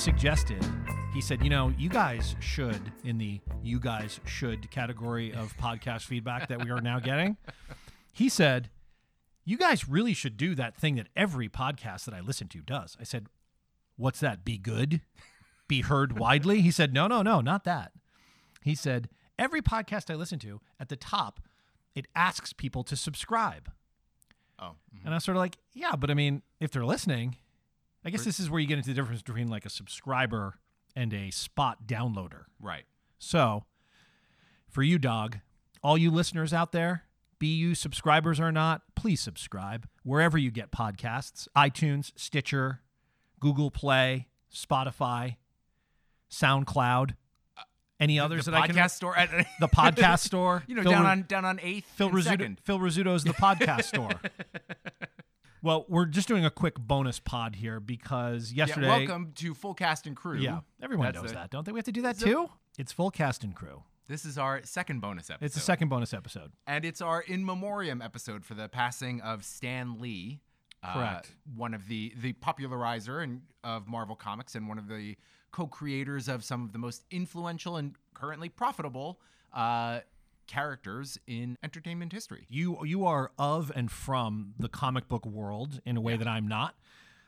suggested, he said, you know, you guys should, in the you guys should category of podcast feedback that we are now getting, he said, you guys really should do that thing that every podcast that I listen to does. I said, what's that? Be good? Be heard widely? He said, no, no, no, not that. He said, every podcast I listen to, at the top, it asks people to subscribe. Oh. Mm-hmm. And I was sort of like, yeah, but I mean, if they're listening, I guess this is where you get into the difference between like a subscriber and a spot downloader. Right. So, for you, dog, all you listeners out there, be you subscribers or not, please subscribe wherever you get podcasts iTunes, Stitcher, Google Play, Spotify, SoundCloud, uh, any others the that I podcast can. store. The podcast store. you know, Phil down Ru- on down on eighth. Phil Rizzuto. Phil Rizzuto's the podcast store. Well, we're just doing a quick bonus pod here because yesterday. Yeah, welcome to full cast and crew. Yeah, everyone That's knows a- that, don't they? We have to do that too. It's full cast and crew. This is our second bonus episode. It's the second bonus episode. and it's our in memoriam episode for the passing of Stan Lee. uh, Correct. one of the the popularizer and of Marvel Comics and one of the co-creators of some of the most influential and currently profitable uh, characters in entertainment history. You you are of and from the comic book world in a way that I'm not.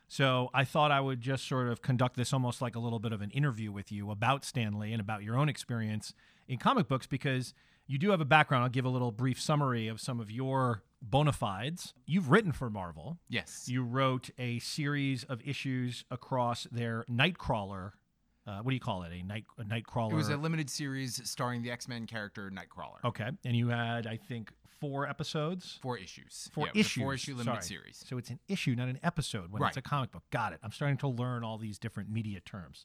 So I thought I would just sort of conduct this almost like a little bit of an interview with you about Stan Lee and about your own experience in comic books because you do have a background. I'll give a little brief summary of some of your bona fides. You've written for Marvel. Yes. You wrote a series of issues across their Nightcrawler. Uh, what do you call it? A night a Nightcrawler. it was a limited series starring the X-Men character Nightcrawler. okay, and you had I think four episodes. Four issues. Four Yeah, it was a issues. Four-issue limited sorry. series. So it's an issue, not an episode. When it's a comic book. Got it. I'm starting to learn all these different media terms.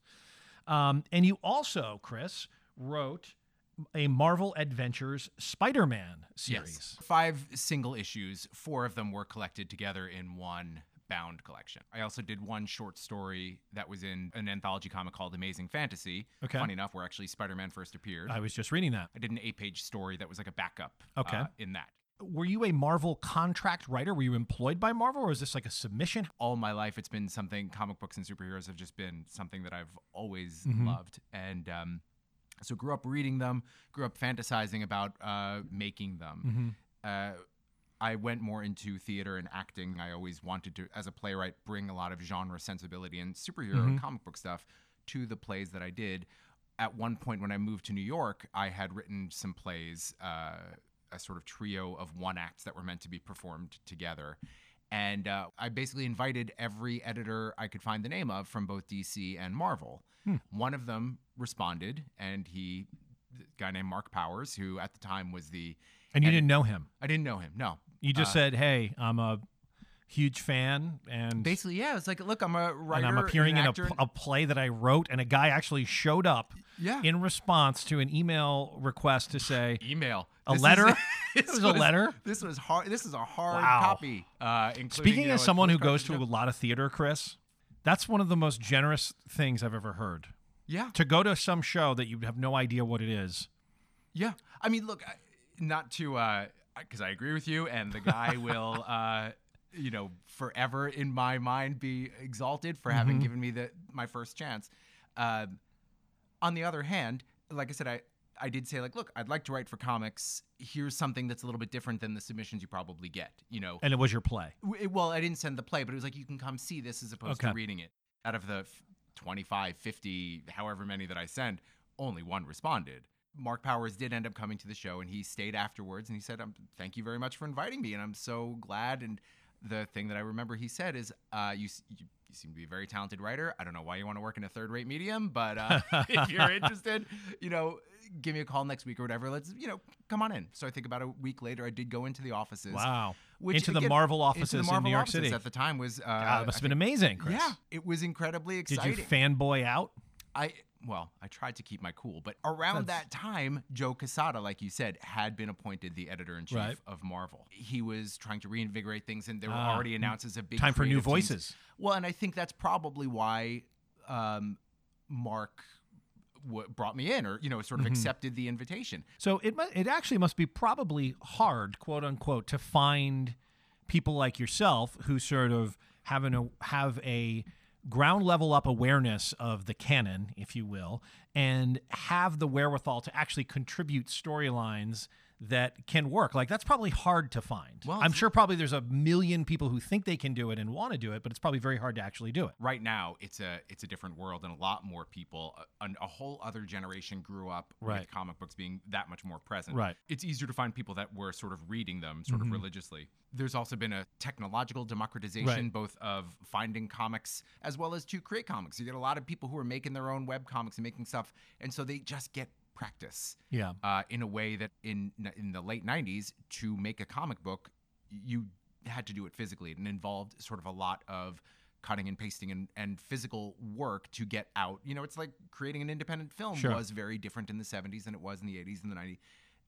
Um, and you also, Chris, wrote a Marvel Adventures Spider-Man series. Five single issues. Four of them were collected together in one bound collection. I also did one short story that was in an anthology comic called Amazing Fantasy. Okay. Funny enough, where actually Spider-Man first appeared. I was just reading that. I did an eight-page story that was like a backup. Okay. uh, in that. Were you a Marvel contract writer? Were you employed by Marvel, or is this like a submission? all my life it's been something comic books and superheroes have just been something that i've always Mhm. loved and um, so grew up reading them grew up fantasizing about uh, making them Mm-hmm. uh, i went more into theater and acting i always wanted to as a playwright bring a lot of genre sensibility and superhero and Mhm. comic book stuff to the plays that i did at one point when i moved to new york i had written some plays uh, a sort of trio of one acts that were meant to be performed together and uh, I basically invited every editor I could find the name of from both DC and Marvel. Hmm. One of them responded, and he, a guy named Mark Powers, who at the time was the, And you And- didn't know him. I didn't know him, no. You just Uh, said, "Hey, I'm a huge fan," and Basically, yeah, it's like, look, I'm a writer, and I'm appearing an in a, a play that I wrote, and a guy actually showed up yeah, in response to an email request to say email, a This is- letter. this it was a letter. This was hard. This is a hard Wow. copy. Uh, including, Speaking you know, as someone who goes to a lot of theater, Chris, that's one of the most generous things I've ever heard. yeah, To go to some show that you have no idea what it is. Yeah, I mean, look, not to because I agree with you, and the guy will, uh, you know, forever in my mind be exalted for having Mhm. given me the my first chance. Uh, on the other hand, like I said, I I did say like, look, I'd like to write for comics. Here's something that's a little bit different than the submissions you probably get. You know, And it was your play. It- well, I didn't send the play, but it was like you can come see this as opposed Okay. to reading it. Out of the f- 25, 50, however many that I sent, only one responded. Mark Powers did end up coming to the show and he stayed afterwards and he said, um, Thank you very much for inviting me. And I'm so glad. And the thing that I remember he said is, uh, you, you, you seem to be a very talented writer. I don't know why you want to work in a third rate medium, but uh, if you're interested, you know, give me a call next week or whatever. Let's, you know, come on in. So I think about a week later, I did go into the offices. Wow. Which, Into the again, Marvel offices the in Marvel New York City. at the time was uh, God, must have been amazing, Chris. yeah it was incredibly exciting. Did you fanboy out? i well i tried to keep my cool but around That's- that time joe quesada like you said had been appointed the editor-in-chief Right. of marvel he was trying to reinvigorate things and there were Ah, already announced as a big Time for new creative teams. voices. well and i think that's probably why um, mark w- brought me in or you know sort of Mhm. accepted the invitation So it mu- it actually must be probably hard, quote unquote, to find people like yourself who sort of have an have a ground level up awareness of the canon, if you will, and have the wherewithal to actually contribute storylines that can work. Like that's probably hard to find. Well, I'm sure probably there's a million people who think they can do it and want to do it, but it's probably very hard to actually do it. right now it's a it's a different world and a lot more people a, a whole other generation grew up Right. with comic books being that much more present Right. Mm-hmm. it's easier to find people that were sort of reading them sort of religiously there's also been a technological democratization Right. both of finding comics as well as to create comics you get a lot of people who are making their own web comics and making stuff and so they just get practice Yeah. uh, in a way that in in the late 90s to make a comic book you had to do it physically. And involved sort of a lot of cutting and pasting and, and physical work to get out. You know it's like creating an independent film Sure. was very different in the 70s than it was in the 80s and the 90s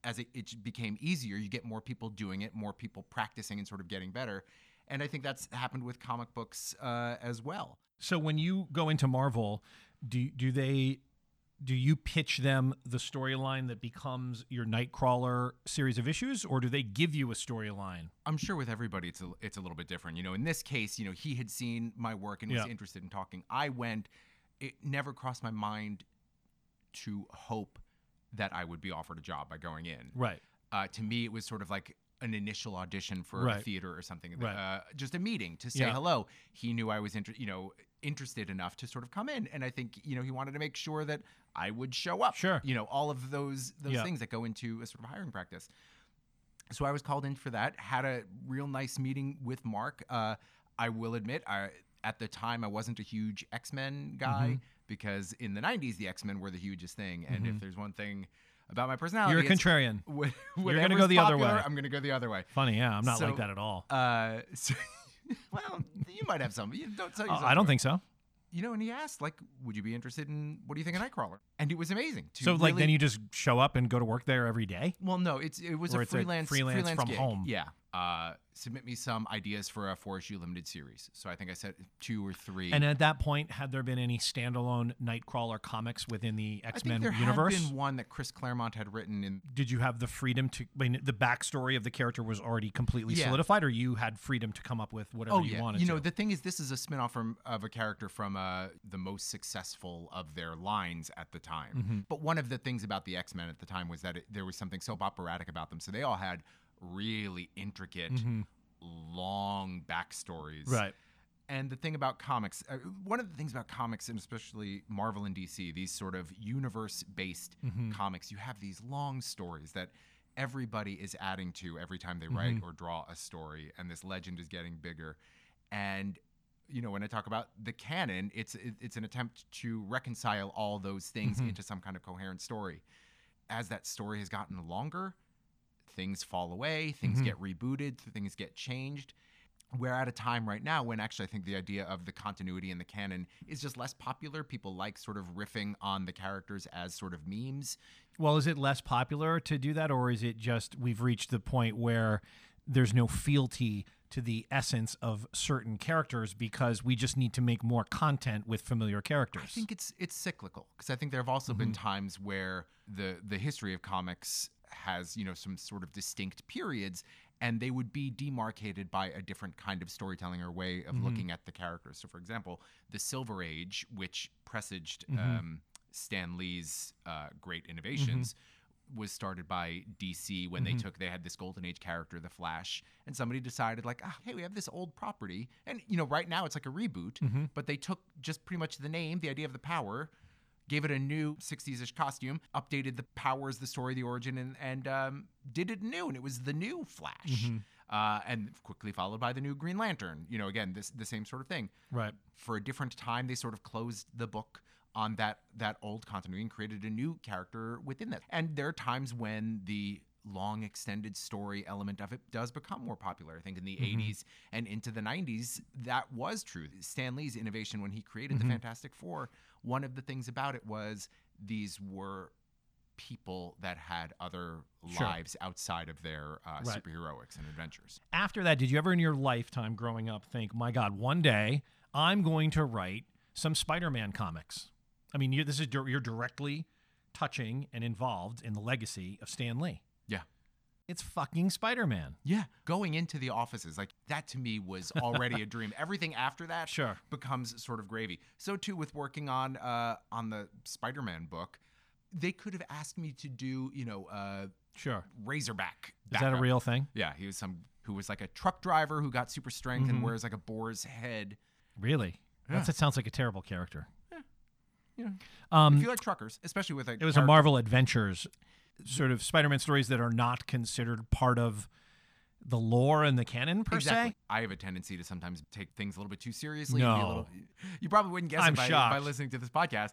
as it, it became easier you get more people doing it more people practicing and sort of getting better. And i think that's happened with comic books uh, as well. So when you go into Marvel, do do they do you pitch them the storyline that becomes your Nightcrawler series of issues, or do they give you a storyline? I'm sure with everybody it's a, it's a little bit different. You know, in this case, you know, he had seen my work and was Yeah. interested in talking. I went. It never crossed my mind to hope that I would be offered a job by going in. Right. Uh, to me, it was sort of like an initial audition for a theater or something. Right. Uh, just a meeting to say Yeah. hello. He knew I was inter- you know interested enough to sort of come in, and I think you know he wanted to make sure that I would show up. Sure. You know all of those those Yeah. things that go into a sort of hiring practice. So I was called in for that. Had a real nice meeting with Mark. Uh, I will admit, I at the time I wasn't a huge X Men guy Mm-hmm. because in the '90s the X Men were the hugest thing, and if there's one thing about my personality. You're a it's contrarian. wh- You're gonna go the other way. I'm going to go the other way. Funny, yeah. I'm not So, like that at all. Uh, so, well, you might have some. You don't tell Uh. I don't think so. You know, and he asked, like, would you be interested in what do you think of Nightcrawler? And it was amazing. to So like then you just show up and go to work there every day. Well, no, it's it was a it's a freelance freelance from gig. home. Yeah. Uh, submit me some ideas for a four issue limited series. So I think I said two or three. And at that point, had there been any standalone Nightcrawler comics within the X Men there universe? had been one that Chris Claremont had written in. Did you have the freedom to? I mean, the backstory of the character was already completely Yeah. solidified, or you had freedom to come up with whatever you wanted. Oh you yeah, wanted you know to? the thing is, this is a spin-off from of a character from uh, the most successful of their lines at the time. Mm-hmm. But one of the things about the X Men at the time was that it, there was something soap operatic about them. So they all had really intricate, long backstories. Mm-hmm. right. And the thing about comics, uh, one of the things about comics, and especially Marvel and DC, these sort of universe based Mm-hmm. comics, you have these long stories that everybody is adding to every time they write Mm-hmm. or draw a story. And this legend is getting bigger. And, you know, when I talk about the canon, it's, it's an attempt to reconcile all those things Mm-hmm. into some kind of coherent story. As that story has gotten longer, things fall away, things Mm-hmm. get rebooted, things get changed. We're at a time right now when actually I think the idea of the continuity in the canon is just less popular. People like sort of riffing on the characters as sort of memes. Well, is it less popular to do that, or is it just we've reached the point where there's no fealty to the essence of certain characters because we just need to make more content with familiar characters? I think it's it's cyclical because I think there have also been times where the the history of comics has you know some sort of distinct periods and they would be demarcated by a different kind of storytelling or way of looking at the characters. So, for example, the Silver Age, which presaged um, Stan Lee's uh, great innovations. Was started by DC when they took they had this golden age character, the Flash, and somebody decided like, ah, hey, we have this old property, and you know, right now it's like a reboot, but they took just pretty much the name, the idea of the power, gave it a new 60s-ish costume, updated the powers, the story, the origin, and, and um, did it new, and it was the new Flash. Uh, and quickly followed by the new Green Lantern. You know, again, this the same sort of thing. right. For a different time, they sort of closed the book on that that old continuity and created a new character within that. And there are times when the long extended story element of it does become more popular. I think in the 80s and into the 90s that was true. Stan Lee's innovation when he created the Fantastic 4, one of the things about it was these were people that had other Sure. lives outside of their uh, Right. superheroics and adventures. After that, did you ever in your lifetime growing up think, my God, one day I'm going to write some Spider Man comics? I mean, this is you're directly touching and involved in the legacy of Stan Lee. Yeah. It's fucking Spider Man. Yeah, going into the offices like that to me was already a dream. Everything after that Sure. becomes sort of gravy. So too with working on uh, on the Spider-Man book, they could have asked me to do you know uh, Sure. Razorback. Is that a real thing? Yeah, he was some who was like a truck driver who got super strength Mm-hmm. and wears like a boar's head. Really? Yeah. That's, that sounds like a terrible character. You know, Um, if you like truckers, especially with a it was a Marvel Adventures sort of Spider Man stories that are not considered part of the lore and the canon per Exactly. se. I have a tendency to sometimes take things a little bit too seriously. No. little, you probably wouldn't guess I'm it by, by listening to this podcast.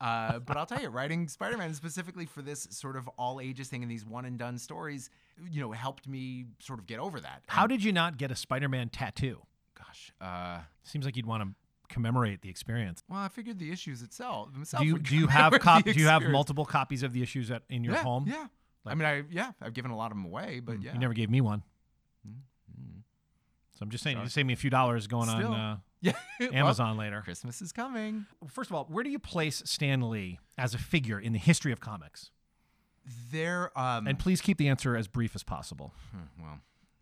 Uh, but I'll tell you, writing Spider-Man specifically for this sort of all ages thing and these one and done stories, you know, helped me sort of get over that. How And, did you not get a Spider Man tattoo? gosh? Uh, Seems like you'd want to commemorate the experience. well, I figured the issues itself. Do you do you have cop, do you have multiple copies of the issues at, in your yeah, home? Yeah. I mean, I yeah, I've given a lot of them away, but yeah, You never gave me one. Mm. So I'm just saying, you save me a few dollars going Still. on uh, yeah. Well, Amazon later. Christmas is coming. First of all, where do you place Stan Lee as a figure in the history of comics? There, um, And please keep the answer as brief as possible. hmm, well,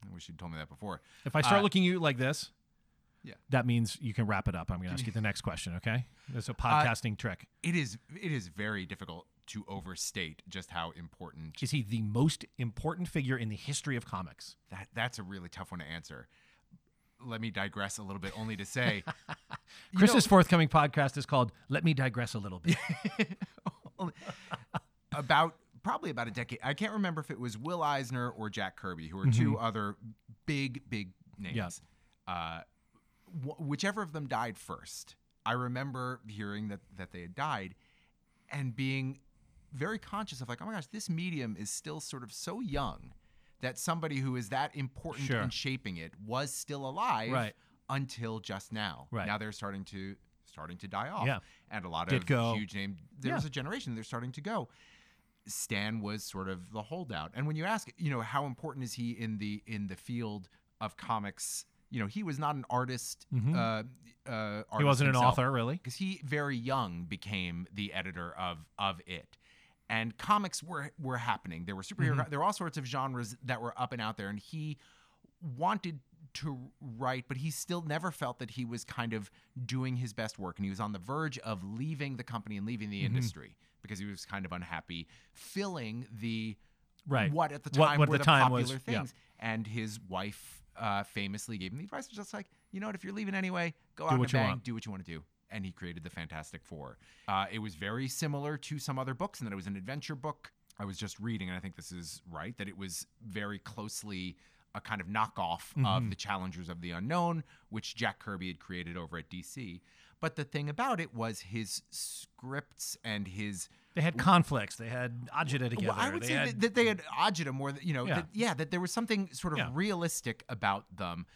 I wish you'd told me that before. If I start Uh, looking at you like this, Yeah. that means you can wrap it up. I'm going to ask you the next question, okay? It's a podcasting trick. it is it is very difficult to overstate just how important Is he the most important figure in the history of comics? that that's a really tough one to answer let me digress a little bit only to say Chris's know, forthcoming podcast is called "Let Me Digress a Little Bit." about probably about a decade i can't remember if it was will eisner or jack kirby who are two other big big names Yeah. uh, wh- whichever of them died first i remember hearing that that they had died and being very conscious of like oh my gosh this medium is still sort of so young that somebody who is that important Sure. in shaping it was still alive Right. until just now Right. now they're starting to starting to die off Yeah. and a lot Ditko. of huge name there Yeah. a generation they're starting to go Stan was sort of the holdout. And when you ask, you know, how important is he in the in the field of comics? You know, he was not an artist. Mhm. Uh, uh, he wasn't an author, really. because he very young became the editor of of it. And comics were were happening. There were superhero. Mm-hmm. There were all sorts of genres that were up and out there, and he wanted to write, but he still never felt that he was kind of doing his best work, and he was on the verge of leaving the company and leaving the Mm-hmm. industry because he was kind of unhappy, filling the Right. what at the time what were the the, time popular was- yeah. things. And his wife uh, famously gave him the advice, just like, you know what, if you're leaving anyway, go Do out and bang, want. do what you want to do. And he created the Fantastic Four. Uh, it was very similar to some other books, and that it was an adventure book. I was just reading, and I think this is right, that it was very closely a kind of knockoff Mm-hmm. of the Challengers of the Unknown, which Jack Kirby had created over at DC. But the thing about it was his scripts and his They had conflicts. They had Ajita together. well, I would they say had, that, they had Ajita more, than- you know, Yeah. that, yeah, that there was something sort of Yeah. realistic about them.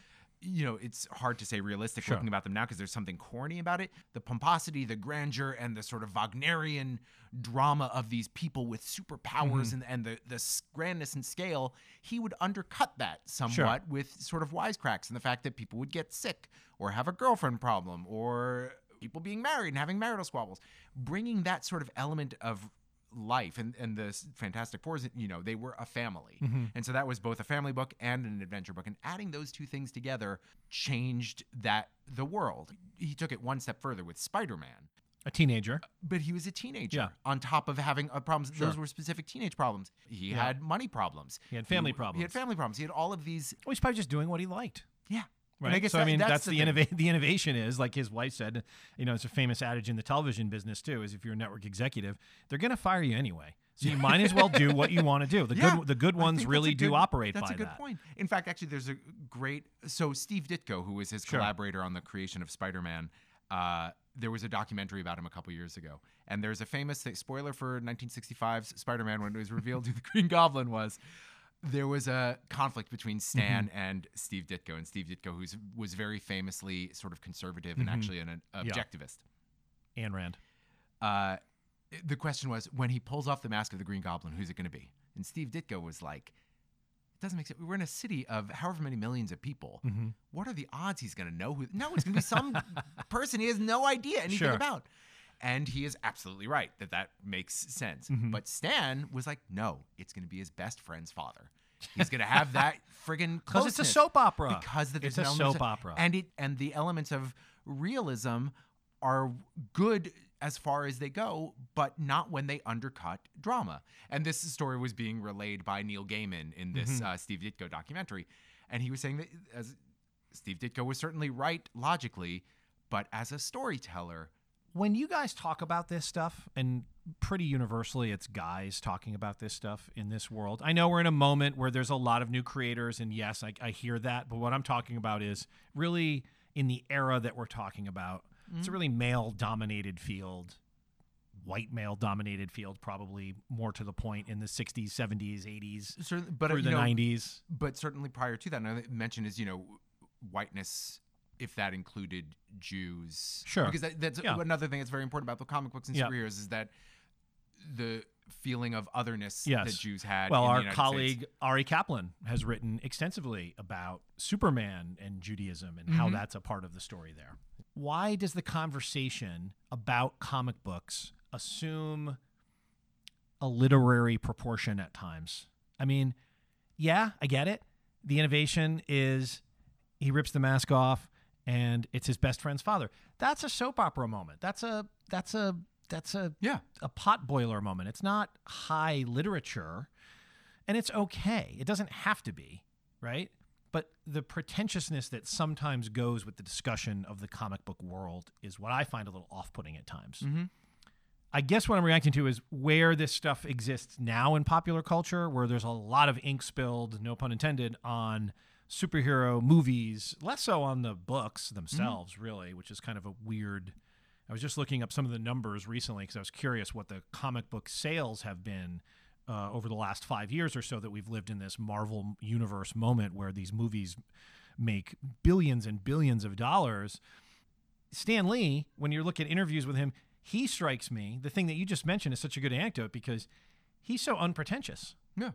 You know, it's hard to say realistic Sure. looking about them now because there's something corny about it. The pomposity, the grandeur, and the sort of Wagnerian drama of these people with superpowers Mm-hmm. and, and the, the grandness and scale, he would undercut that somewhat with sort of wisecracks and the fact that people would get sick or have a girlfriend problem or people being married and having marital squabbles. Bringing that sort of element of life and and the fantastic four you know they were a family Mm-hmm. and so that was both a family book and an adventure book and adding those two things together changed that the world he took it one step further with spider-man a teenager. but he was a teenager Yeah. on top of having uh, problems Sure. those were specific teenage problems he Yeah. had money problems He had family he problems. had family problems he had all of these Well, he's probably just doing what he liked. yeah Right. i guess so I mean, that's, that's, the, innova- the innovation is like his wife said. You know, it's a famous adage in the television business too. Is if you're a network executive, they're going to fire you anyway. So you might as well do what you want to do. The Yeah, good the good ones really a do operate That's by a good that. point. In fact, actually, there's a great. So Steve Ditko, who was his Sure. collaborator on the creation of Spider-Man, uh, there was a documentary about him a couple years ago, and there's a famous thing, spoiler for 1965's Spider-Man when it was revealed who the Green Goblin was. There was a conflict between Stan Mm-hmm. and Steve Ditko, and Steve Ditko, who was very famously sort of conservative Mm-hmm. and actually an, an objectivist. Ayn Rand. Uh, the question was when he pulls off the mask of the Green Goblin, who's it going to be? And Steve Ditko was like, "It doesn't make sense. We're in a city of however many millions of people. Mm-hmm. What are the odds he's going to know who? No, it's going to be some person he has no idea anything Sure. about." And he is absolutely right that that makes sense. Mm-hmm. But Stan was like, "No, it's going to be his best friend's father." He's going to have that friggin' Because it's a soap opera. because that it's a soap of- opera. and it and the elements of realism are good as far as they go, but not when they undercut drama. And this story was being relayed by Neil Gaiman in this Mm-hmm. uh, Steve Ditko documentary, and he was saying that as Steve Ditko was certainly right logically, but as a storyteller, when you guys talk about this stuff, and pretty universally, it's guys talking about this stuff in this world. I know we're in a moment where there's a lot of new creators, and yes, I, I hear that. But what I'm talking about is really in the era that we're talking about. It's a really male dominated field, white male dominated field, probably more to the point in the 60s, 70s, 80s, cer- but through the know, 90s. but certainly prior to that, and I mentioned is you know whiteness, if that included Jews, Sure. because that, that's Yeah. another thing that's very important about the comic books and Yeah. superheroes is that the feeling of otherness Yes. that Jews had. Well, in our colleague States. Arie Kaplan has written extensively about Superman and Judaism and how Mhm. that's a part of the story there. Why does the conversation about comic books assume a literary proportion at times? I mean, yeah, I get it. The innovation is he rips the mask off and it's his best friend's father. That's a soap opera moment. That's a that's a that's a yeah, a pot boiler moment. It's not high literature, and it's okay. It doesn't have to be, right? But the pretentiousness that sometimes goes with the discussion of the comic book world is what I find a little off putting at times. Mhm. I guess what I'm reacting to is where this stuff exists now in popular culture, where there's a lot of ink spilled, no pun intended, on superhero movies, less so on the books themselves, really, which is kind of a weird. I was just looking up some of the numbers recently because I was curious what the comic book sales have been uh, over the last five years or so that we've lived in this Marvel universe moment where these movies make billions and billions of dollars. Stan Lee, when you look at interviews with him, he strikes me. The thing that you just mentioned is such a good anecdote because he's so unpretentious yeah.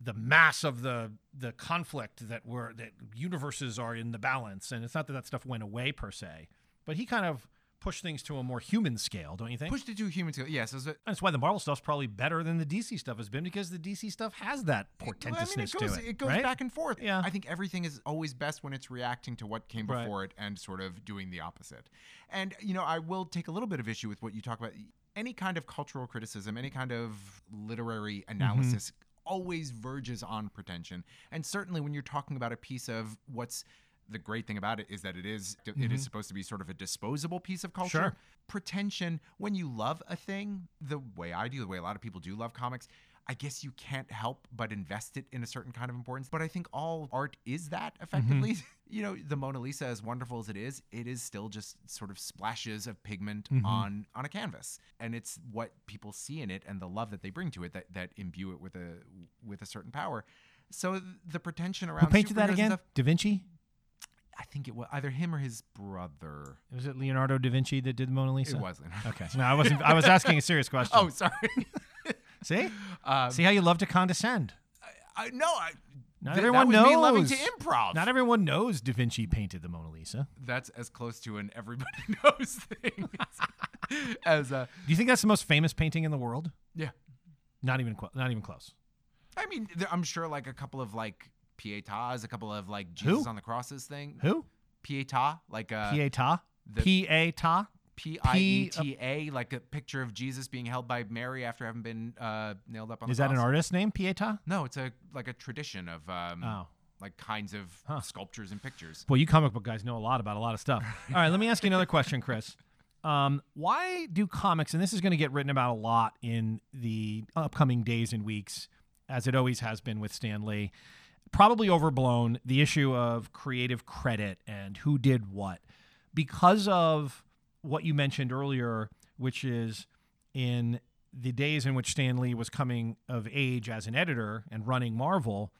The mass of the the conflict that were that universes are in the balance and it's not that that stuff went away per se but he kind of pushed things to a more human scale don't you think Pushed it to a human scale. Yes, so that's why the marvel stuff's probably better than the dc stuff has been because the dc stuff has that Well, I portentousness mean, it goes, to it goes right? back and forth. Yeah. I think everything is always best when it's reacting to what came Right. before it and sort of doing the opposite. And, you know, I will take a little bit of issue with what you talk about. Any kind of cultural criticism, any kind of literary Mm-hmm. analysis always verges on pretension. And certainly when you're talking about a piece of what's the great thing about it is that it is it is supposed to be sort of a disposable piece of culture. Mm-hmm. Sure. Pretension, when you love a thing, the way I do, the way a lot of people do love comics, I guess you can't help but invest it in a certain kind of importance. But I think all art is that effectively. you know, the Mona Lisa, as wonderful as it is, it is still just sort of splashes of pigment on on a canvas, and it's what people see in it and the love that they bring to it that that imbue it with a with a certain power. So the pretension around who painted that again? stuff- da vinci? I think it was either him or his brother. was it leonardo da vinci that did the mona lisa? It wasn't. okay. No i wasn't i was asking a serious question. Oh, sorry. see? Um, see how you love to condescend. I, no, I, not everyone was me loving knows to improv. not everyone knows da vinci painted the mona lisa That's as close to an everybody knows thing as, uh, Do you think that's the most famous painting in the world? yeah. Not even clo- not even close. I mean, there, I'm sure like a couple of like pietas, a couple of like Jesus Who? on the crosses thing. Who? Pieta, like uh, Pieta. the- Pieta. P I E T A, like a picture of Jesus being held by Mary after having been uh, nailed up on. Is the that an cross. artist name? Pieta. No, it's a like a tradition of um, Oh. like kinds of Huh. sculptures and pictures. Boy, you comic book guys know a lot about a lot of stuff. All right, let me ask you another question, Chris. Um, why do comics, and this is going to get written about a lot in the upcoming days and weeks, as it always has been with Stan Lee, probably overblown the issue of creative credit and who did what because of what you mentioned earlier, which is in the days in which Stan Lee was coming of age as an editor and running Marvel,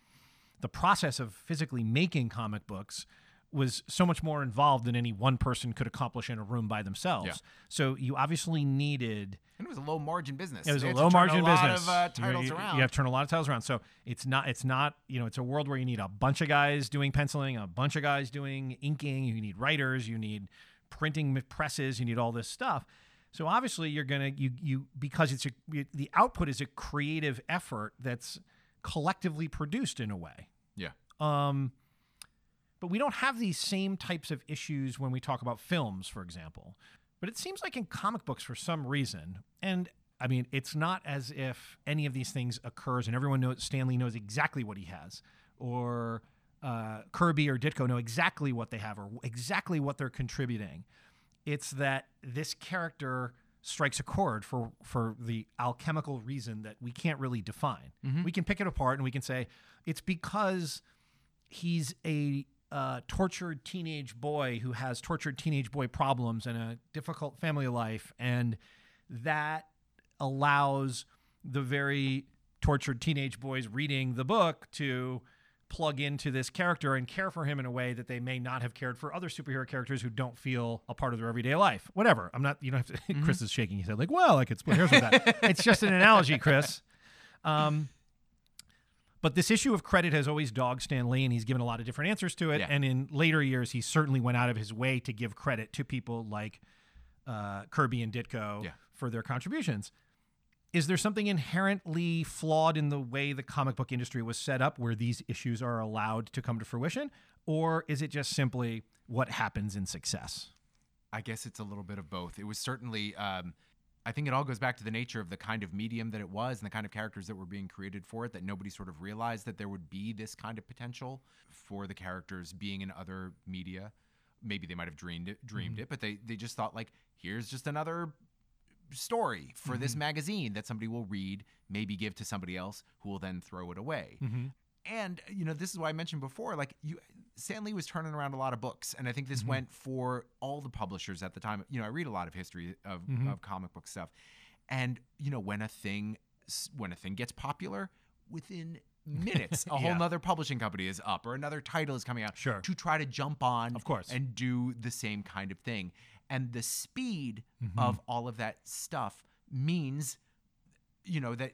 the process of physically making comic books was so much more involved than any one person could accomplish in a room by themselves. Yeah. So you obviously needed And it was a low margin business. it was a low turn margin a lot business. Of, uh, You- titles you, around. you have to turn a lot of titles around. So it's not it's not you know it's a world where you need a bunch of guys doing penciling, a bunch of guys doing inking. You need writers. You need printing presses. You need all this stuff. So obviously you're gonna you you because it's a the output is a creative effort that's collectively produced in a way. Yeah. Um, but we don't have these same types of issues when we talk about films, for example. But it seems like in comic books, for some reason, and I mean, it's not as if any of these things occurs and everyone knows Stan Lee knows exactly what he has, or uh, Kirby or Ditko know exactly what they have or exactly what they're contributing. It's that this character strikes a chord for for the alchemical reason that we can't really define. We can pick it apart and we can say it's because he's a uh, tortured teenage boy who has tortured teenage boy problems and a difficult family life, and that allows the very tortured teenage boys reading the book to plug into this character and care for him in a way that they may not have cared for other superhero characters who don't feel a part of their everyday life. Whatever. I'm not. You don't have to. Chris is shaking his head like, well, I could split hairs with that. it's just an analogy, Chris. Um, but this issue of credit has always dogged Stan Lee, and he's given a lot of different answers to it. Yeah. And in later years, he certainly went out of his way to give credit to people like uh, Kirby and Ditko Yeah. for their contributions. Is there something inherently flawed in the way the comic book industry was set up where these issues are allowed to come to fruition? Or is it just simply what happens in success? I guess it's a little bit of both. It was certainly, um, I think it all goes back to the nature of the kind of medium that it was and the kind of characters that were being created for it, that nobody sort of realized that there would be this kind of potential for the characters being in other media. Maybe they might have dreamed it, dreamed it, but they, they just thought, like, here's just another story for this mm-hmm. magazine that somebody will read, maybe give to somebody else who will then throw it away. Mm-hmm. And you know, this is why I mentioned before. Like you, Stan Lee was turning around a lot of books, and I think this mm-hmm. went for all the publishers at the time. You know, I read a lot of history of, of comic book stuff, and you know, when a thing when a thing gets popular, within minutes, a whole Yeah. nother publishing company is up or another title is coming out Sure. to try to jump on, Of course. and do the same kind of thing. And the speed Mm-hmm. of all of that stuff means you know that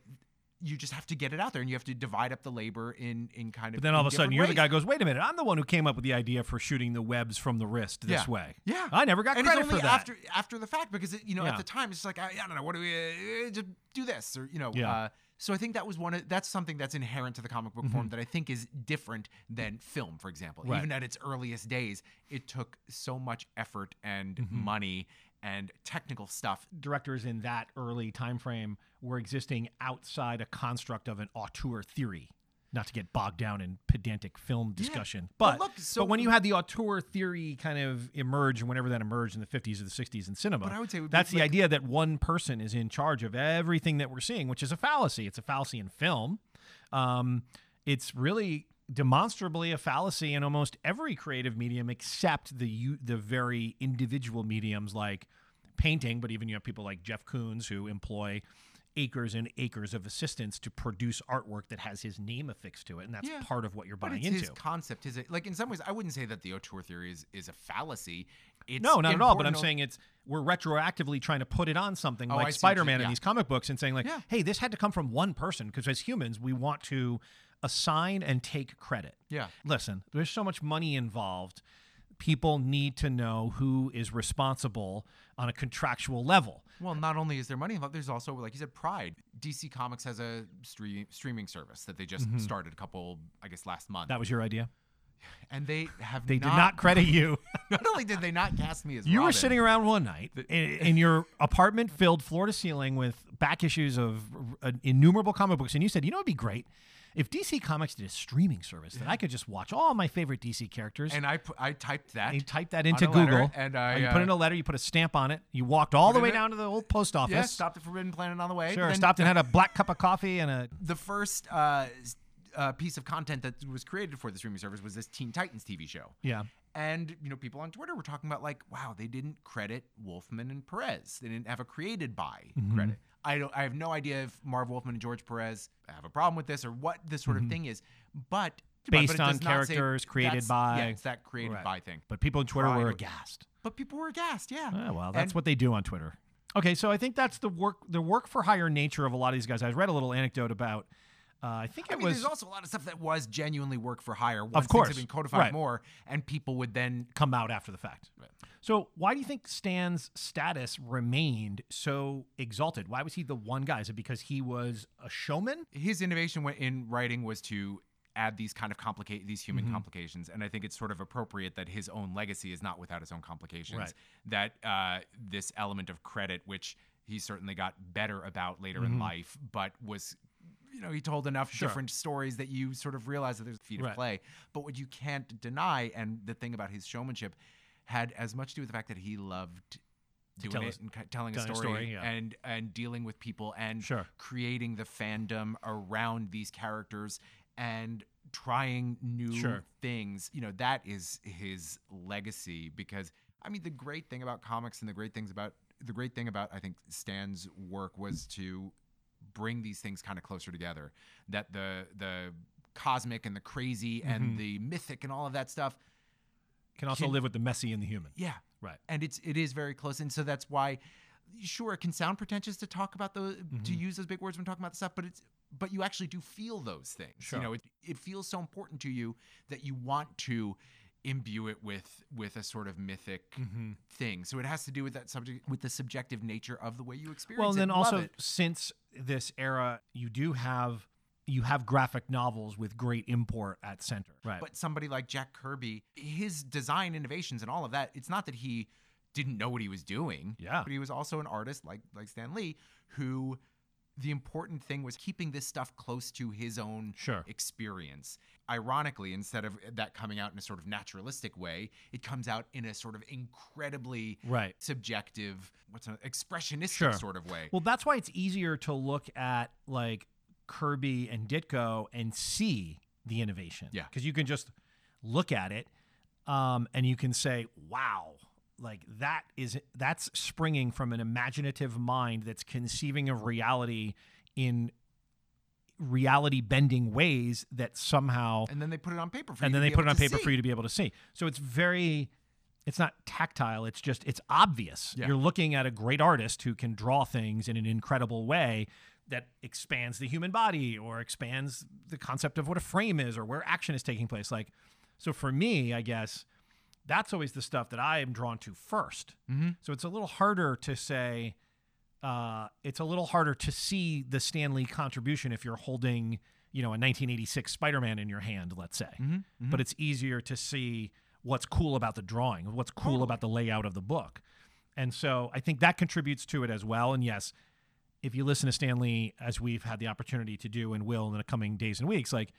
you just have to get it out there and you have to divide up the labor in in kind of But then all of a sudden, you're the guy who goes, wait a minute, I'm the one who came up with the idea for shooting the webs from the wrist this Yeah. way. Yeah. I never got and credit it's only for that. after after the fact because it, you know Yeah. at the time it's just like I, I don't know what do we uh, just do this or you know Yeah. uh, so I think that was one of that's something that's inherent to the comic book form that I think is different than film for example Mm-hmm. Right. even at its earliest days it took so much effort and Mm-hmm. money and technical stuff directors in that early time frame were existing outside a construct of an auteur theory. Not to get bogged down in pedantic film discussion, But but look, so- but when you had the auteur theory kind of emerge, whenever that emerged in the fifties or the sixties in cinema, But I would say would that's the like- idea that one person is in charge of everything that we're seeing, which is a fallacy. It's a fallacy in film. Um, it's really demonstrably a fallacy in almost every creative medium except the the very individual mediums like painting. But even you have people like Jeff Koons who employ acres and acres of assistants to produce artwork that has his name affixed to it, and that's Yeah. part of what you're buying it's into. his concept is it like in some ways I wouldn't say that the auteur theory is, is a fallacy it's no, not at all. But I'm saying it's we're retroactively trying to put it on something Oh, I like you- Spider-Man in yeah. these comic books and saying like, Yeah. hey, this had to come from one person because as humans we want to assign and take credit. yeah Listen, there's so much money involved. People need to know who is responsible on a contractual level. Well, not only is there money involved, there's also, like you said, pride. DC Comics has a stream, streaming service that they just started a couple, I guess, last month, Mm-hmm. That was your idea. and they have They not, did not credit you. Not only did they not cast me as You were sitting around one night in, in your apartment filled floor to ceiling with back issues of uh, innumerable comic books, and you said, you know, it'd be great if DC Comics did a streaming service that I could just watch all my favorite DC characters. and I pu- I typed that. you type that into a letter, Google, and I, you put uh, in a letter, you put a stamp on it, you walked all the way down to the old post office. yeah, stopped at Forbidden Planet on the way. Sure, then stopped and had a black cup of coffee and a. The first uh, s- uh, piece of content that was created for the streaming service was this Teen Titans TV show. Yeah. And you know, people on Twitter were talking about like, wow, they didn't credit Wolfman and Perez. They didn't have a created by Mm-hmm. credit. I don't. I have no idea if Marv Wolfman and George Perez have a problem with this or what this sort of thing is. But Mm-hmm. Based but on say characters created by- Yeah, it's that created Right. by thing. But people on Twitter Pride were aghast. But people were aghast. Yeah. Ah, well, that's And- what they do on Twitter. Okay, so I think that's the work the work for hire nature of a lot of these guys. I read a little anecdote about Uh, I think it I mean, was there's also a lot of stuff that was genuinely work for hire. Once course. things have been codified Right. more, and people would then come out after the fact. Right. So why do you think Stan's status remained so exalted? Why was he the one guy? Is it because he was a showman? his innovation in writing was to add these kind of complicate these human Mm-hmm. complications and i think it's sort of appropriate that his own legacy is not without its own complications Right. that uh, this element of credit which he certainly got better about later Mm-hmm. in life but was you know he told enough Sure. different stories that you sort of realize that there's a feat Right. of play but what you can't deny and the thing about his showmanship had as much to do with the fact that he loved doing tell it us- and telling, telling a a story, story, yeah. and and dealing with people and Sure. creating the fandom around these characters and trying new Sure. things. You know, that is his legacy because I mean the great thing about comics and the great things about the great thing about I think Stan's work was to bring these things kind of closer together. That the the cosmic and the crazy Mhm. and the mythic and all of that stuff Can also Can- live with the messy and the human. yeah. Right. And it's it is very close. And so that's why sure it can sound pretentious to talk about those to Mhm. use those big words when talking about the stuff, but it's but you actually do feel those things. Sure. You know, it, it feels so important to you that you want to imbue it with with a sort of mythic Mm-hmm. thing. So it has to do with that subject with the subjective nature of the way you experience Well, and then also since this era, you do have you have graphic novels with great import at center. Right. But somebody like Jack Kirby, his design innovations and all of that, it's not that he didn't know what he was doing. Yeah. But he was also an artist like like Stan Lee who the important thing was keeping this stuff close to his own Sure. experience. Ironically, instead of that coming out in a sort of naturalistic way, it comes out in a sort of incredibly right. subjective, what's an expressionistic Sure. sort of way. Well, that's why it's easier to look at like Kirby and Ditko and see the innovation. Yeah. Because you can just look at it um, and you can say, wow, like that is that's springing from an imaginative mind that's conceiving of reality in reality bending ways that somehow and then they put it on paper for and then they put it on paper see. for you to be able to see. So it's very, it's not tactile. It's just it's obvious. Yeah. You're looking at a great artist who can draw things in an incredible way that expands the human body or expands the concept of what a frame is or where action is taking place. Like, so for me, I guess that's always the stuff that I am drawn to 1st Mhm. So it's a little harder to say. Uh, it's a little harder to see the Stan Lee contribution if you're holding, you know, a 1986 Spider-Man in your hand, let's say Mhm, mhm. but it's easier to see what's cool about the drawing, what's cool Totally. about the layout of the book. And so I think that contributes to it as well. And yes, if you listen to Stan Lee, as we've had the opportunity to do and will in the coming days and weeks, like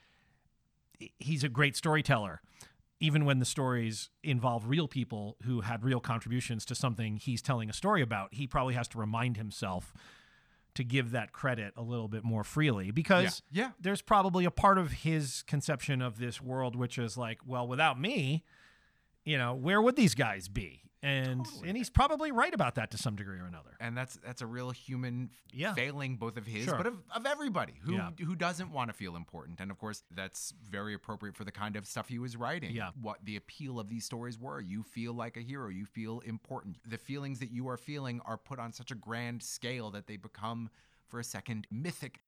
he's a great storyteller. Even when the stories involve real people who had real contributions to something he's telling a story about, he probably has to remind himself to give that credit a little bit more freely because yeah. there's probably a part of his conception of this world which is like, well, without me, you know, where would these guys be? And Totally. and he's probably right about that to some degree or another. and that's that's a real human Yeah. failing both of his Sure. but of, of everybody who Yeah. who doesn't want to feel important and of course that's very appropriate for the kind of stuff he was writing Yeah. what the appeal of these stories were you feel like a hero you feel important the feelings that you are feeling are put on such a grand scale that they become for a second mythic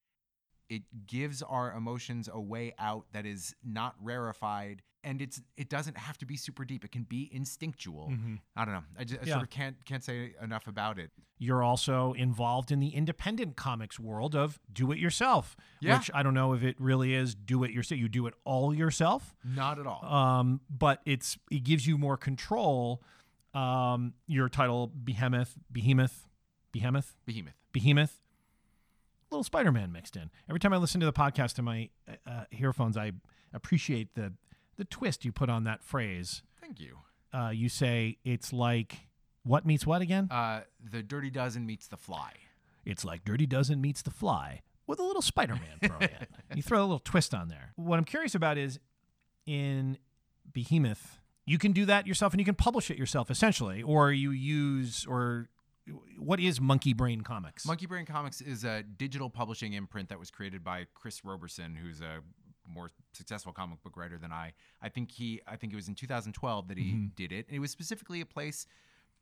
it gives our emotions a way out that is not rarefied and it's it doesn't have to be super deep it can be instinctual Mhm. i don't know i just I Yeah. sort of can't can't say enough about it You're also involved in the independent comics world of do it yourself, Yeah. which I don't know if it really is do it yourself. You do it all yourself. Not at all. um, but it's it gives you more control. Um, your title Behemoth, Behemoth, Behemoth, Behemoth. Behemoth, little Spider-Man mixed in. Every time I listen to the podcast in my uh, earphones, I appreciate the the twist you put on that phrase. Thank you. Uh, you say it's like what meets what again? Uh, the Dirty Dozen meets the Fly. It's like Dirty Dozen meets The Fly with a little Spider-Man thrown in. You throw a little twist on there. What I'm curious about is in Behemoth, you can do that yourself and you can publish it yourself essentially, or you use or what is Monkeybrain Comics? Monkeybrain Comics is a digital publishing imprint that was created by Chris Roberson, who's a more successful comic book writer than I. I think he I think it was in 2012 that he Mhm. did it. And it was specifically a place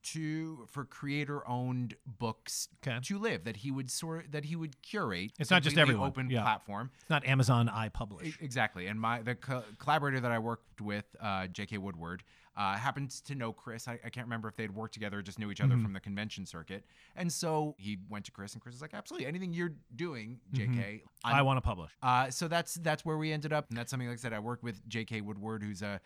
to for creator owned books Okay. to live that he would sort that he would curate. It's not just every open yeah. platform. It's not Amazon I publish. Exactly. And my the co- collaborator that I worked with, uh, J.K. Woodward, uh, happens to know Chris. I, I can't remember if they'd worked together or just knew each other Mm-hmm. from the convention circuit. And so he went to Chris, and Chris was like, "Absolutely, anything you're doing, J.K. Mm-hmm. I want to publish. uh, so that's that's where we ended up, and that's something like I said. I worked with J.K. Woodward, who's a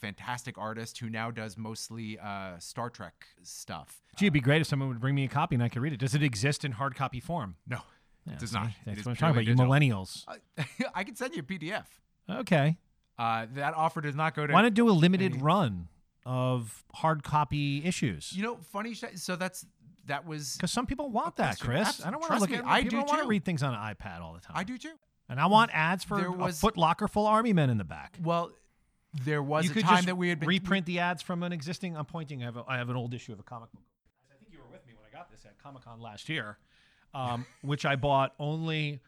fantastic artist who now does mostly uh, Star Trek stuff. Gee, it'd be great if someone would bring me a copy and I could read it. Does it exist in hard copy form? No, Yeah, it does not. That's is what I'm talking about. You millennials. digital. I can send you a PDF. Okay. Uh, that offer does not go to. Why not do a limited any- run of hard copy issues? You know, funny. sh- So that's that was. Because some people want that, question. Chris. Abs- I don't want to look me, at. I people do want to read things on an iPad all the time. I do too. and I want ads for There a was- Foot Locker full army men in the back. Well, there was you a time that we had been reprint the ads from an existing. I'm pointing. I have, a, I have an old issue of a comic book. I think you were with me when I got this at Comic Con last year, um, which I bought only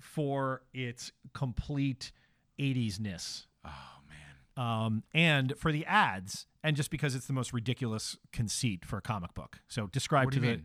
for its complete 80s ness. Oh man. um, and for the ads, and just because it's the most ridiculous conceit for a comic book. So describe What to the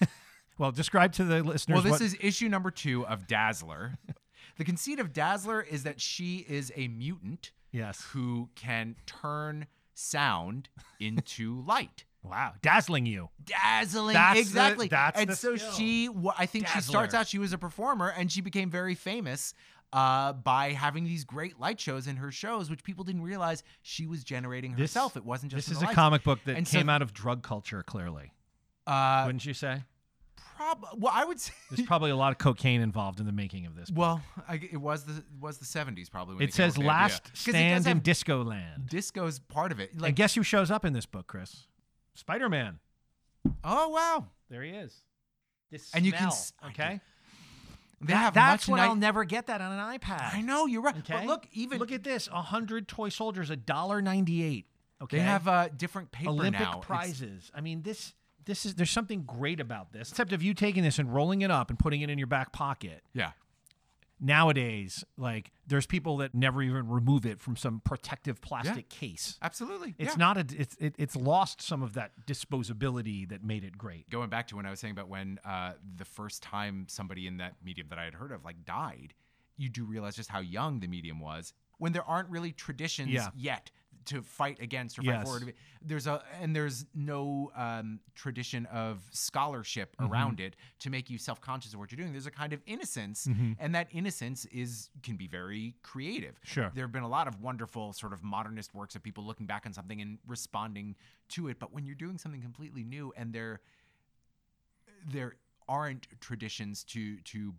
well, describe to the listeners. Well, this what, is issue number two of Dazzler. the conceit of Dazzler is that she is a mutant yes. who can turn sound into light. Wow, dazzling you. Dazzling, That's the- exactly. that's and the so skill. she, I think she starts out. She was a performer, and she became very famous uh, by having these great light shows in her shows, which people didn't realize she was generating This- herself. it wasn't just This is a lights. comic book that And so- came out of drug culture. Clearly, Uh, wouldn't you say? prob- well, I would say. There's probably a lot of cocaine involved in the making of this. book. Well, I, it was the it was the seventies probably. When it says "Last idea. "Last 'Cause it does Stand in Disco Land." Disco's part of it. Like, and guess who shows up in this book, Chris? Spider Man. oh wow, There he is. This And you can smell, s- I okay. They That- have that's when night- I'll never get that on an iPad. I know you're right. Okay. But look, even look at this: a hundred toy soldiers, a dollar ninety-eight. Okay, they have uh, different paper Olympic now. It's- prizes. I mean, this this is there's something great about this. Except of you taking this and rolling it up and putting it in your back pocket. Yeah. Nowadays, like there's people that never even remove it from some protective plastic case. Absolutely. It's yeah. not a it's it, it's lost some of that disposability that made it great. going back to when I was saying about when uh, the first time somebody in that medium that I had heard of like died, you do realize just how young the medium was when there aren't really traditions Yeah. yet to fight against or fight Yes. forward. There's a and there's no um, tradition of scholarship Mm-hmm. around it to make you self conscious of what you're doing. There's a kind of innocence, and that innocence is can be very creative. Sure. There have been a lot of wonderful sort of modernist works of people looking back on something and responding to it. But when you're doing something completely new and there there aren't traditions to to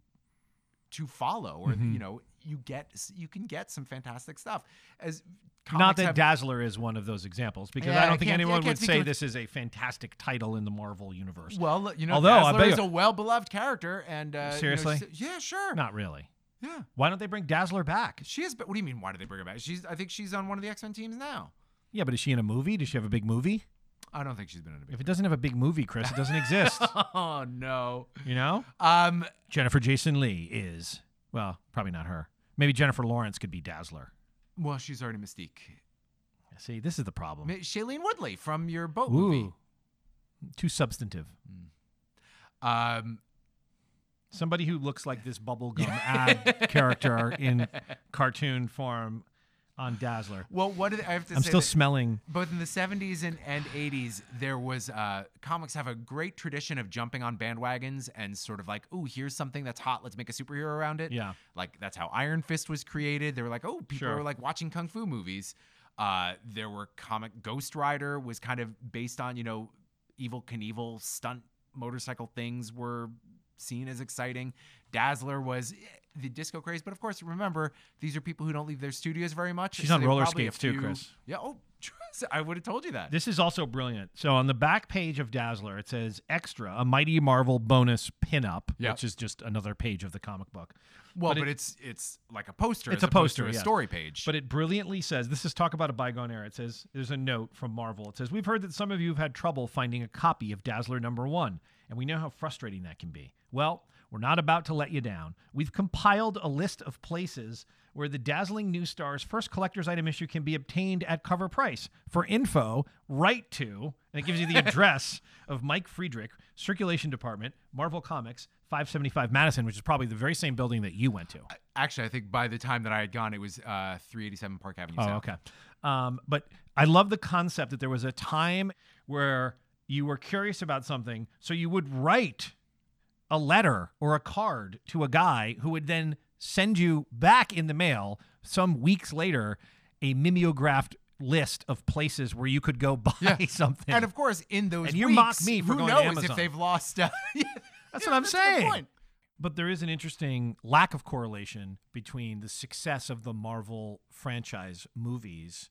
to follow or Mm-hmm. you know you get you can get some fantastic stuff as Not that have- Dazzler is one of those examples, because Yeah, I I don't think anyone would say this is a fantastic title in the Marvel universe. well you know Although, Dazzler is a well beloved character and uh, you know, Seriously? yeah sure Not really. yeah Why don't they bring Dazzler back? she is but what do you mean why do they bring her back she's I think she's on one of the X Men teams now Yeah, but is she in a movie? Does she have a big movie? I don't think she's been in a big If it doesn't have a big movie, Chris, it doesn't exist. oh no You know? um Jennifer Jason Leigh is, well, probably not her. Maybe Jennifer Lawrence could be Dazzler. well she's already Mystique See, this is the problem. Ma- Shailene Woodley from your boat movie Ooh. Too substantive. um Somebody who looks like this bubblegum ad character in cartoon form on Dazzler. well what did I have to say? I'm say still that- smelling. both in the 70s and, and 80s there was uh, comics have a great tradition of jumping on bandwagons and sort of like oh here's something that's hot let's make a superhero around it Yeah. like that's how iron fist was created they were like oh people Sure. are like watching kung fu movies uh, there were comic ghost rider was kind of based on you know Evel Knievel stunt motorcycle things were seen as exciting dazzler was eh, the disco craze but of course remember these are people who don't leave their studios very much She's so on roller skates too, Chris. yeah oh i would have told you that This is also brilliant. So on the back page of Dazzler, it says extra, a Mighty Marvel bonus pinup, Yeah. which is just another page of the comic book. Well, But but, it- it's it's like a poster. It's a poster, a story page. But it brilliantly says, this is talk about a bygone era. It says, there's a note from Marvel. It says, We've heard that some of you have had trouble finding a copy of Dazzler number one, and we know how frustrating that can be. Well, We're not about to let you down. We've compiled a list of places where the dazzling new star's first collector's item issue can be obtained at cover price. For info, write to, and it gives you the address of Mike Friedrich, Circulation Department, Marvel Comics, 575 Madison, which is probably the very same building that you went to. Actually, I think by the time that I had gone, it was uh, 387 Park Avenue. Oh, South. okay. Um, but I love the concept that there was a time where you were curious about something, so you would write a letter or a card to a guy who would then send you back in the mail some weeks later a mimeographed list of places where you could go buy Yeah. something. And of course, in those And you weeks, mock me for who knows Amazon. if they've lost? Uh, That's yeah, what I'm good saying. But there is an interesting lack of correlation between the success of the Marvel franchise movies.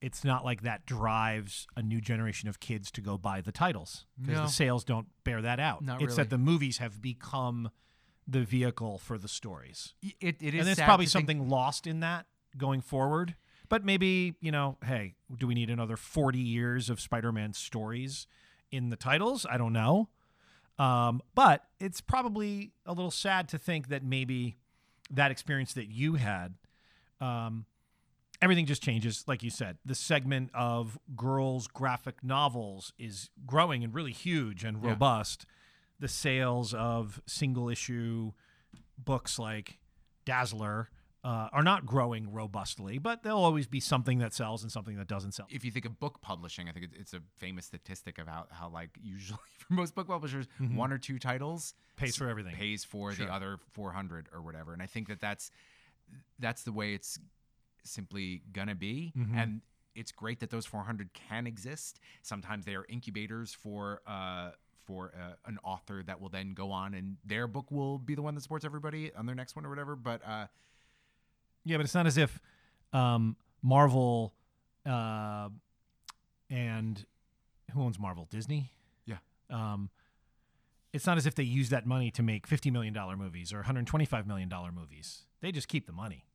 It's not like that drives a new generation of kids to go buy the titles because No. the sales don't bear that out. Not it's really. that the movies have become the vehicle for the stories. It, it is and there's probably to think- something lost in that going forward. But maybe, you know, hey, do we need another 40 years of Spider Man stories in the titles? I don't know. Um, but it's probably a little sad to think that maybe that experience that you had, um, everything just changes. Like you said, the segment of girls' graphic novels is growing and really huge and Yeah. robust. The sales of single issue books like Dazzler uh, are not growing robustly, but there'll always be something that sells and something that doesn't sell. if you think of book publishing, I think it's a famous statistic about how, like, usually for most book publishers, one or two titles Mm-hmm. Pays for everything. pays for Sure. the other 400 or whatever. And I think that that's that's the way it's simply gonna be. Mhm. And it's great that those 400 can exist. Sometimes they are incubators for uh, for uh, an author that will then go on and their book will be the one that supports everybody on their next one or whatever. But uh, Yeah, but it's not as if um, Marvel uh, and who owns Marvel? Disney. Yeah. Um, it's not as if they use that money to make fifty million dollar movies or one hundred twenty five million dollar movies. They just keep the money.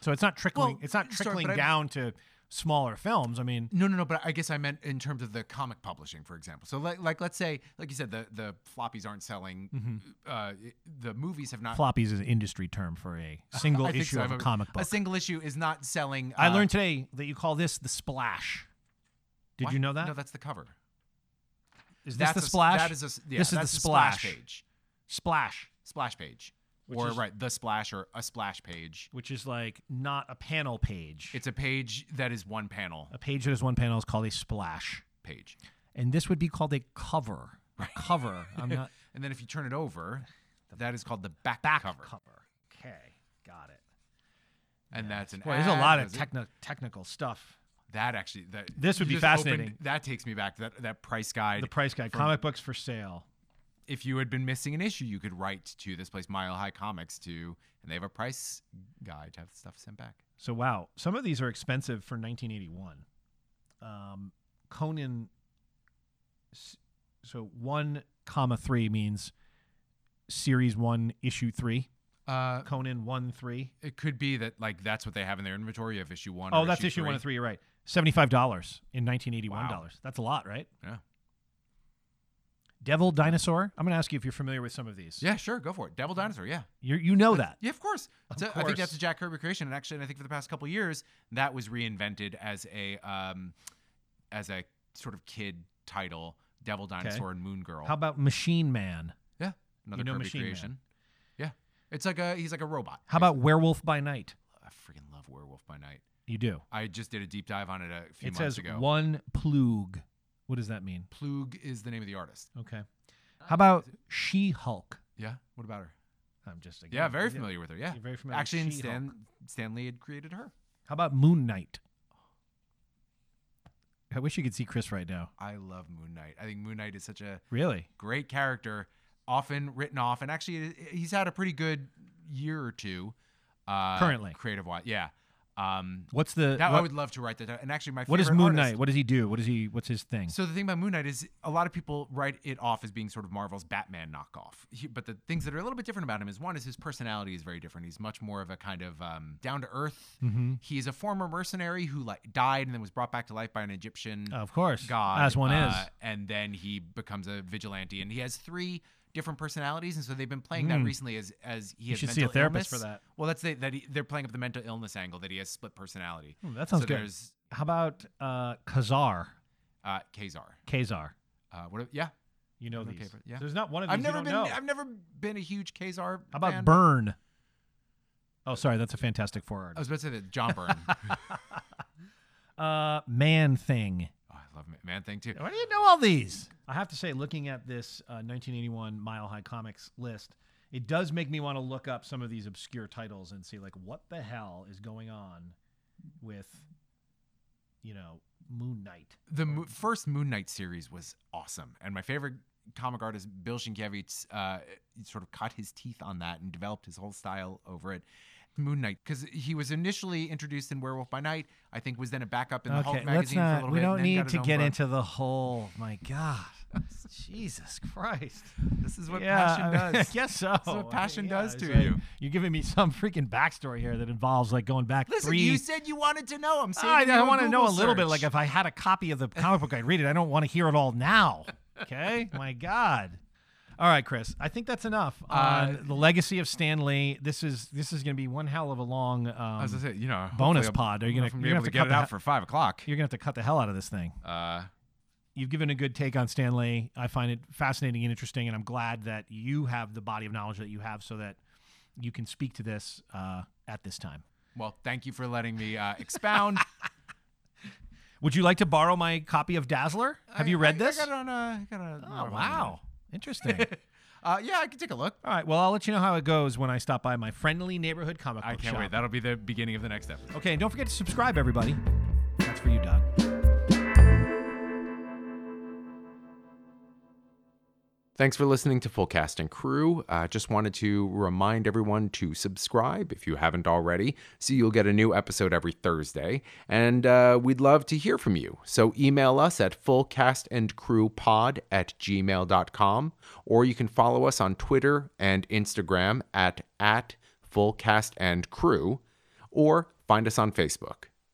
So it's not trickling. Well, it's not sorry, trickling I- down to smaller films. I mean, No, no, no. But I guess I meant in terms of the comic publishing, for example. So, like, like let's say, like you said, the the floppies aren't selling. Mm-hmm. Uh, the movies have not. floppies is an industry term for a single issue so. of a comic book. A single issue is not selling. I uh, learned today that you call this the splash. Did what? you know that? No, that's the cover. Is this That's the a splash? That is a. Yeah, This is the that's splash. page. splash, Splash page. Which or is- right, the splash or a splash page. which is like not a panel page. It's a page that is one panel a page that is one panel is called a splash, page. and this would be called a cover. A cover. I'm not And then if you turn it over, that is called the back, back cover. cover. Okay, got it. And that's an Boy, there's a lot of techno- technical stuff. That actually that This would be just opened- fascinating. that takes me back to that that price guide. The price guide, comic books for sale. If you had been missing an issue, you could write to this place, Mile High Comics, to and they have a price guide to have stuff sent back. So wow, some of these are expensive for 1981. Um, Conan. So one comma three means series one issue three. Uh, Conan one three. it could be that like that's what they have in their inventory of issue one. Oh, that's issue one and three. You're right. Seventy five dollars in 1981 dollars. That's a lot, right? Yeah. Devil Dinosaur. I'm going to ask you if you're familiar with some of these. Yeah, sure, go for it. Devil Dinosaur, yeah. You you know that. Yeah, of course. It's a- I course. think that's a Jack Kirby creation, and actually, I think for the past couple of years, that was reinvented as a um, as a sort of kid title. Devil Dinosaur and Moon Girl. How about Machine Man? yeah, another You know Kirby Machine Man. creation. Yeah, it's like a he's like a robot. How about Werewolf by Night? I freaking love Werewolf by Night. You do. I just did a deep dive on it a few It months says ago. one plug. What does that mean? Plug is the name of the artist. Okay. How about She Hulk? Yeah, what about her? I'm just Yeah, very familiar with her. Yeah, You're very familiar. actually, and. Stan Stan Lee had created her. How about Moon Knight? I wish you could see Chris right now. I love Moon Knight. I think Moon Knight is such a Really? great character, often written off, and actually he's had a pretty good year or two. Uh, Currently. creative wise, yeah. Um, What's the that I would love to write that. down. And actually, my favorite what is Moon artist- Knight? What does he do? What is he? What's his thing? So the thing about Moon Knight is a lot of people write it off as being sort of Marvel's Batman knockoff. He, but the things that are a little bit different about him is one is his personality is very different. He's much more of a kind of um, down to earth. mm-hmm. He's a former mercenary who like died and then was brought back to life by an Egyptian Of course, god, as one is. uh, and then he becomes a vigilante. And he has three different personalities, and so they've been playing that recently as as he Hmm. You has should see a mental therapist illness. for that. Well, that's the, that he, they're playing up the mental illness angle that he has split personality. Hmm, that sounds so good. There's How about uh, Ka-Zar? uh, Ka-Zar. Ka-Zar. Uh, what? Yeah, You know Okay, these. but- yeah. There's not one of these I've you never don't been. know. I've never been a huge Ka-Zar. How about fan. Byrne? Oh, sorry, that's a Fantastic Four I artist. was about to say that John Byrne. Uh, Man Thing. I love Man Thing too. Why do you know all these? I have to say, looking at this uh, 1981 Mile High Comics list, it does make me want to look up some of these obscure titles and see, like, what the hell is going on with, you know, Moon Knight. The mo- first Moon Knight series was awesome, and my favorite comic artist Bill Sienkiewicz uh, sort of cut his teeth on that and developed his whole style over it. Moon Knight, because he was initially introduced in Werewolf by Night, I think was then a backup in the Hulk let's magazine for a little We bit. and don't need to get into the whole. My God, Jesus Christ! This is what yeah, passion I mean, does. I guess so. That's what passion Yeah, does to like, you. You're giving me some freaking backstory here that involves like going back Listen, three. you said you wanted to know. I'm saying I, I want to know a little bit. Like if I had a copy of the comic book, I'd read it. I don't want to hear it all now. Okay, my God. All right, Chris. I think that's enough on Uh, the legacy of Stan Lee. This is this is going to be one hell of a long. Um, As I said, you know, bonus I'll- pod. Are you gonna- be able have to to get cut it out for five o'clock? you're gonna have to cut the hell out of this thing. Uh, You've given a good take on Stan Lee. I find it fascinating and interesting, and I'm glad that you have the body of knowledge that you have, so that you can speak to this uh, at this time. well, thank you for letting me uh, expound. Would you like to borrow my copy of Dazzler? Have you read I- this? I got it on. Uh, got it oh on- wow, interesting. Uh, yeah, I can take a look. All right. Well, I'll let you know how it goes when I stop by my friendly neighborhood comic book I can't shop. wait. That'll be the beginning of the next episode. Okay, and don't forget to subscribe, everybody. That's for you, Doug. Thanks for listening to Full Cast and Crew. Uh, just wanted to remind everyone to subscribe if you haven't already, so you'll get a new episode every Thursday. And uh, we'd love to hear from you. So email us at fullcastandcrewpod at gmail.com, or you can follow us on Twitter and Instagram at, at fullcastandcrew, or find us on Facebook.